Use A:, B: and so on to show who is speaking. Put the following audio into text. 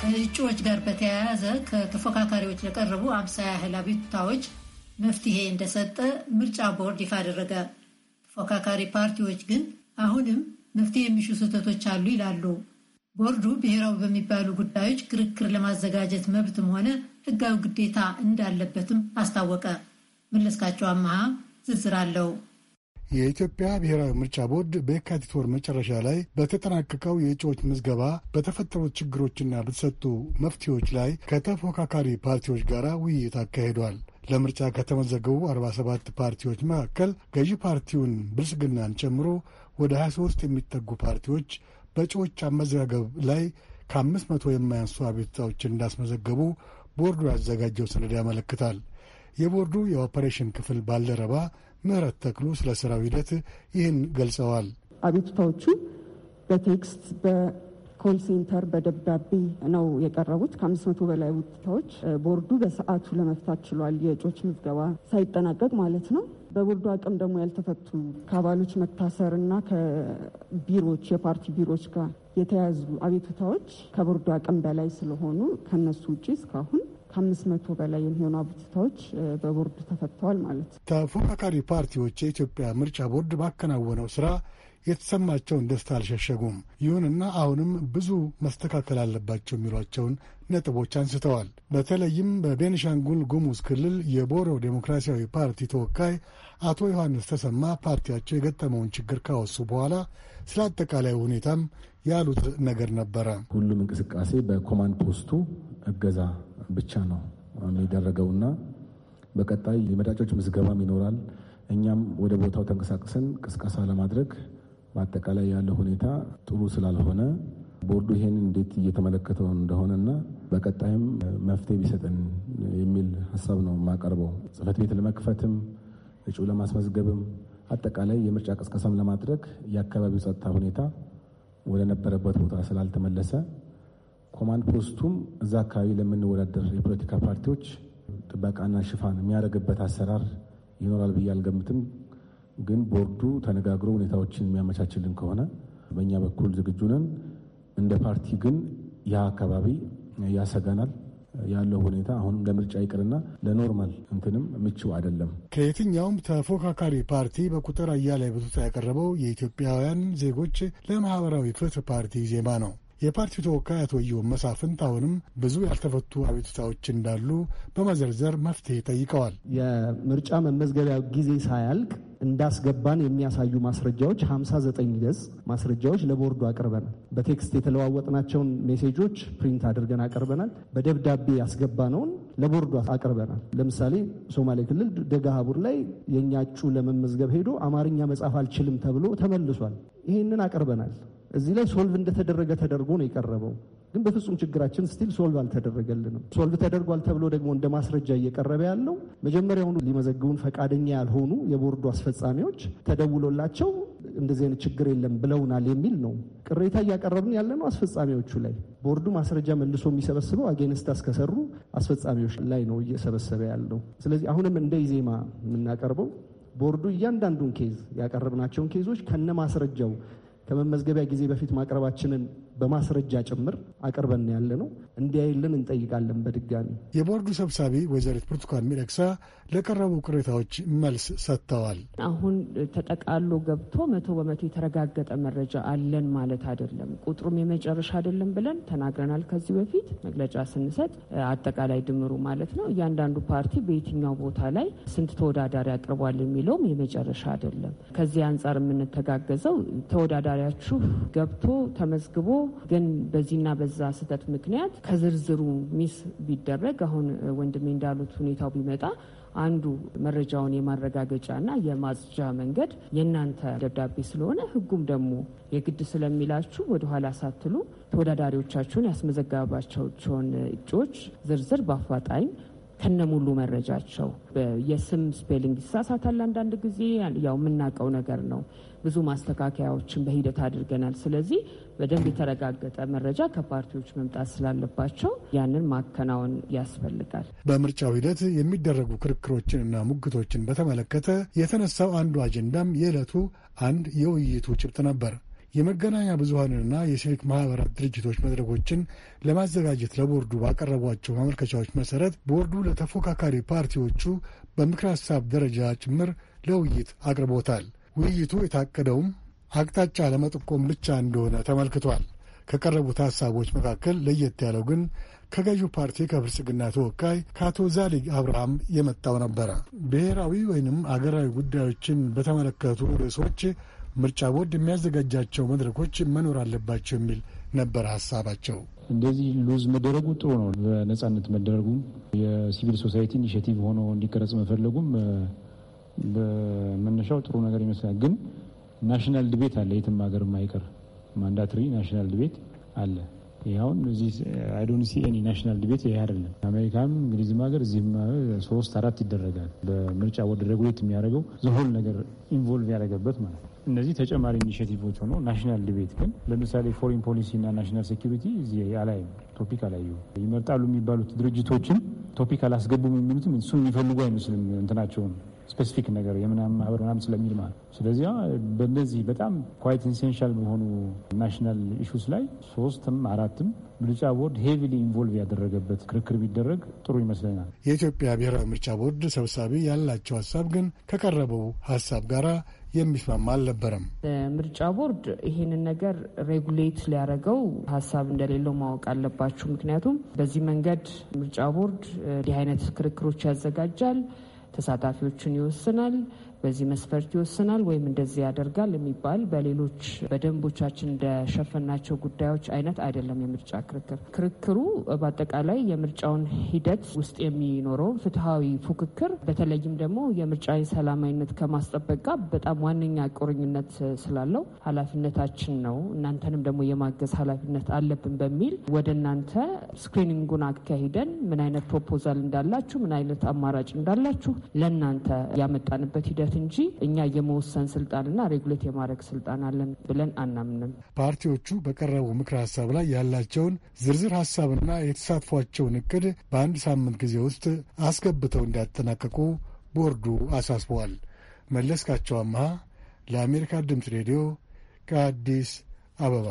A: ከእጩዎች ጋር በተያያዘ ከተፎካካሪዎች ለቀረቡ አምሳ ያህል አቤቱታዎች መፍትሄ እንደሰጠ ምርጫ ቦርድ ይፋ አደረገ። ተፎካካሪ ፓርቲዎች ግን አሁንም መፍትሄ የሚሹ ስህተቶች አሉ ይላሉ። ቦርዱ ብሔራዊ በሚባሉ ጉዳዮች ክርክር ለማዘጋጀት መብትም ሆነ ሕጋዊ ግዴታ እንዳለበትም አስታወቀ። መለስካቸው አመሃ ዝርዝር አለው።
B: የኢትዮጵያ ብሔራዊ ምርጫ ቦርድ በየካቲት ወር መጨረሻ ላይ በተጠናቀቀው የእጩዎች ምዝገባ በተፈጠሩት ችግሮችና በተሰጡ መፍትሄዎች ላይ ከተፎካካሪ ፓርቲዎች ጋር ውይይት አካሂዷል። ለምርጫ ከተመዘገቡ 47 ፓርቲዎች መካከል ገዢ ፓርቲውን ብልጽግናን ጨምሮ ወደ 23 የሚጠጉ ፓርቲዎች በእጩዎች አመዘጋገብ ላይ ከአምስት መቶ የማያንሱ አቤቱታዎችን እንዳስመዘገቡ ቦርዱ ያዘጋጀው ሰነድ ያመለክታል። የቦርዱ የኦፐሬሽን ክፍል ባልደረባ ምህረት ተክሉ ስለ ስራው ሂደት ይህን ገልጸዋል።
C: አቤቱታዎቹ በ text በ call center በደብዳቤ ነው የቀረቡት። ከአምስት መቶ በላይ አቤቱታዎች ቦርዱ በሰዓቱ ለመፍታት ችሏል። የእጩዎች ምዝገባ ሳይጠናቀቅ ማለት ነው። በቦርዱ አቅም ደግሞ ያልተፈቱ ከአባሎች መታሰር እና ከቢሮዎች የፓርቲ ቢሮዎች ጋር የተያዙ አቤቱታዎች ከቦርዱ አቅም በላይ ስለሆኑ ከነሱ ውጭ እስካሁን ከአምስት መቶ በላይ የሚሆኑ አቤቱታዎች በቦርዱ ተፈተዋል ማለት ነው።
B: ተፎካካሪ ፓርቲዎች የኢትዮጵያ ምርጫ ቦርድ ባከናወነው ስራ የተሰማቸውን ደስታ አልሸሸጉም። ይሁንና አሁንም ብዙ መስተካከል አለባቸው የሚሏቸውን ነጥቦች አንስተዋል። በተለይም በቤኒሻንጉል ጉሙዝ ክልል የቦሮ ዴሞክራሲያዊ ፓርቲ ተወካይ አቶ ዮሐንስ ተሰማ ፓርቲያቸው የገጠመውን ችግር ካወሱ በኋላ ስለ አጠቃላይ ሁኔታም ያሉት ነገር ነበረ።
D: ሁሉም እንቅስቃሴ በኮማንድ ፖስቱ እገዛ ብቻ ነው የሚደረገውና በቀጣይ የመራጮች ምዝገባም ይኖራል። እኛም ወደ ቦታው ተንቀሳቅሰን ቅስቀሳ ለማድረግ በአጠቃላይ ያለው ሁኔታ ጥሩ ስላልሆነ ቦርዱ ይሄን እንዴት እየተመለከተው እንደሆነና በቀጣይም መፍትሄ ቢሰጠን የሚል ሀሳብ ነው የማቀርበው። ጽህፈት ቤት ለመክፈትም እጩ ለማስመዝገብም አጠቃላይ የምርጫ ቀስቀሳም ለማድረግ የአካባቢው ጸጥታ ሁኔታ ወደ ነበረበት ቦታ ስላልተመለሰ ኮማንድ ፖስቱም እዛ አካባቢ ለምንወዳደር የፖለቲካ ፓርቲዎች ጥበቃና ሽፋን የሚያደርግበት አሰራር ይኖራል ብዬ አልገምትም። ግን ቦርዱ ተነጋግሮ ሁኔታዎችን የሚያመቻችልን ከሆነ በእኛ በኩል ዝግጁ ነን። እንደ ፓርቲ ግን ያ አካባቢ ያሰጋናል። ያለው ሁኔታ አሁንም ለምርጫ ይቅርና ለ normal እንትንም ምቹ አይደለም።
B: ከየትኛውም ተፎካካሪ ፓርቲ በቁጥር አያሌ አቤቱታ ያቀረበው የኢትዮጵያውያን ዜጎች ለማህበራዊ ፍትህ ፓርቲ ኢዜማ ነው። የፓርቲው ተወካይ አቶ ኢዮብ መሳፍንት አሁንም ብዙ ያልተፈቱ አቤቱታዎች እንዳሉ በመዘርዘር መፍትሄ ጠይቀዋል።
E: የምርጫ መመዝገቢያ ጊዜ ሳያልቅ እንዳስገባን የሚያሳዩ ማስረጃዎች 59 ገጽ ማስረጃዎች ለቦርዱ አቅርበናል። በ text የተለዋወጥናቸውን message ኦች print አድርገን አቅርበናል። በደብዳቤ ያስገባነውን ለቦርዱ አቅርበናል። ለምሳሌ ሶማሌ ክልል ደጋሀቡር ላይ የእኛ እጩ ለመመዝገብ ሄዶ አማርኛ መጻፍ አልችልም ተብሎ ተመልሷል። ይህንን አቅርበናል። እዚህ ላይ solve እንደተደረገ ተደርጎ ነው የቀረበው። ግን በፍጹም ችግራችን still solve አልተደረገልንም። solve ተደርጓል ተብሎ ደግሞ እንደ ማስረጃ እየቀረበ ያለው መጀመሪያውኑ ሊመዘግቡን ፈቃደኛ ያልሆኑ የቦርዱ አስፈጻሚዎች ተደውሎላቸው እንደዚህ አይነት ችግር የለም ብለውናል የሚል ነው ቅሬታ እያቀረብን ያለ ነው አስፈጻሚዎቹ ላይ። ቦርዱ ማስረጃ መልሶ የሚሰበስበው against እስከሰሩ አስፈጻሚዎች ላይ ነው እየሰበሰበ ያለው። ስለዚህ አሁንም እንደ ኢዜማ የምናቀርበው ቦርዱ እያንዳንዱን case ያቀረብናቸውን case ኦች ከነ ማስረጃው ከመመዝገቢያ ጊዜ በፊት ማቅረባችንን በማስረጃ ጭምር አቅርበን ያለ ነው እንዲያይልን እንጠይቃለን። በድጋሚ
B: የቦርዱ ሰብሳቢ ወይዘሪት ብርቱካን ሚደቅሳ ለቀረቡ ቅሬታዎች መልስ ሰጥተዋል።
F: አሁን ተጠቃሎ ገብቶ መቶ በመቶ የተረጋገጠ መረጃ አለን ማለት አይደለም። ቁጥሩም የመጨረሻ አይደለም ብለን ተናግረናል። ከዚህ በፊት መግለጫ ስንሰጥ አጠቃላይ ድምሩ ማለት ነው እያንዳንዱ ፓርቲ በየትኛው ቦታ ላይ ስንት ተወዳዳሪ አቅርቧል የሚለውም የመጨረሻ አይደለም። ከዚህ አንጻር የምንተጋገዘው ተወዳዳሪያችሁ ገብቶ ተመዝግቦ ግን በዚህና በዛ ስህተት ምክንያት ከዝርዝሩ ሚስ ቢደረግ አሁን ወንድሜ እንዳሉት ሁኔታው ቢመጣ አንዱ መረጃውን የማረጋገጫና የማጽጃ መንገድ የእናንተ ደብዳቤ ስለሆነ ሕጉም ደግሞ የግድ ስለሚላችሁ ወደኋላ ሳትሉ ተወዳዳሪዎቻችሁን ያስመዘገባቸውን እጩዎች ዝርዝር በአፋጣኝ ከነሙሉ መረጃቸው የስም spelling ይሳሳታል። አንዳንድ ጊዜ ያው የምናውቀው ነገር ነው። ብዙ ማስተካከያዎችን በሂደት አድርገናል። ስለዚህ በደንብ የተረጋገጠ መረጃ ከፓርቲዎች መምጣት ስላለባቸው ያንን ማከናወን ያስፈልጋል።
B: በምርጫው ሂደት የሚደረጉ ክርክሮችንና ሙግቶችን በተመለከተ የተነሳው አንዱ አጀንዳም የዕለቱ አንድ የውይይቱ ጭብጥ ነበር። የመገናኛ ብዙሀንንና የሲቪክ ማህበራት ድርጅቶች መድረኮችን ለማዘጋጀት ለቦርዱ ባቀረቧቸው ማመልከቻዎች መሰረት ቦርዱ ለተፎካካሪ ፓርቲዎቹ በምክር ሀሳብ ደረጃ ጭምር ለውይይት አቅርቦታል። ውይይቱ የታቀደውም አቅጣጫ ለመጠቆም ብቻ እንደሆነ ተመልክቷል። ከቀረቡት ሀሳቦች መካከል ለየት ያለው ግን ከገዢው ፓርቲ ከብልጽግና ተወካይ ከአቶ ዛሊግ አብርሃም የመጣው ነበረ። ብሔራዊ ወይንም አገራዊ ጉዳዮችን በተመለከቱ ርዕሶች ምርጫ ቦርድ የሚያዘጋጃቸው መድረኮች መኖር አለባቸው የሚል ነበር ሀሳባቸው።
G: እንደዚህ loose መደረጉ ጥሩ ነው። በነጻነት መደረጉም የ civil society initiative ሆኖ እንዲቀረጽ መፈለጉም በመነሻው ጥሩ ነገር ይመስላል። ግን national debate አለ፣ የትም ሀገር የማይቀር mandatory national debate አለ። ይሁን እዚህ I don't see any national debate ይሄ አይደለም። አሜሪካም እንግሊዝም ሀገር እዚህም ሶስት አራት ይደረጋል። በምርጫ ወደ ሬጉሌት የሚያደርገው ዘሆል ነገር ኢንቮልቭ ያደረገበት ማለት ነው። እነዚህ ተጨማሪ ኢኒሽቲቮች ሆኖ ናሽናል ዲቤት ግን ለምሳሌ ፎሪን ፖሊሲ እና ናሽናል ሴኪሪቲ አላይም ቶፒክ አላዩ ይመርጣሉ የሚባሉት ድርጅቶችን ቶፒክ አላስገቡም የሚሉትም እሱን የሚፈልጉ አይመስልም እንትናቸውን ስፔሲፊክ ነገር የምናምን ማህበር ምናምን ስለሚል ማለት ስለዚህ በእነዚህ በጣም ኳይት ኢንሴንሻል በሆኑ ናሽናል ኢሹስ ላይ ሶስትም አራትም ምርጫ ቦርድ heavily involve ያደረገበት ክርክር ቢደረግ ጥሩ ይመስለናል።
B: የኢትዮጵያ ብሔራዊ ምርጫ ቦርድ ሰብሳቢ ያላቸው ሀሳብ ግን ከቀረበው ሀሳብ ጋር የሚስማማ አልነበረም።
F: ምርጫ ቦርድ ይህንን ነገር regulate ሊያደርገው ሀሳብ እንደሌለው ማወቅ አለባችሁ። ምክንያቱም በዚህ መንገድ ምርጫ ቦርድ እንዲህ አይነት ክርክሮች ያዘጋጃል፣ ተሳታፊዎችን ይወስናል በዚህ መስፈርት ይወስናል ወይም እንደዚህ ያደርጋል የሚባል በሌሎች በደንቦቻችን እንደሸፈናቸው ጉዳዮች አይነት አይደለም። የምርጫ ክርክር ክርክሩ በአጠቃላይ የምርጫውን ሂደት ውስጥ የሚኖረውን ፍትሐዊ ፉክክር በተለይም ደግሞ የምርጫ ሰላማዊነት ከማስጠበቅ ጋር በጣም ዋነኛ ቁርኝነት ስላለው ኃላፊነታችን ነው። እናንተንም ደግሞ የማገዝ ኃላፊነት አለብን በሚል ወደ እናንተ screening ኡን አካሂደን ምን አይነት proposal እንዳላችሁ፣ ምን አይነት አማራጭ እንዳላችሁ ለእናንተ ያመጣንበት ሂደት እንጂ እኛ የመወሰን ስልጣንና ሬጉሌት የማድረግ ስልጣን አለን ብለን አናምንም።
B: ፓርቲዎቹ በቀረቡ ምክር ሀሳብ ላይ ያላቸውን ዝርዝር ሀሳብና የተሳትፏቸውን እቅድ በአንድ ሳምንት ጊዜ ውስጥ አስገብተው እንዲያጠናቀቁ ቦርዱ አሳስበዋል። መለስካቸው አመሃ ለአሜሪካ ድምፅ ሬዲዮ ከአዲስ አበባ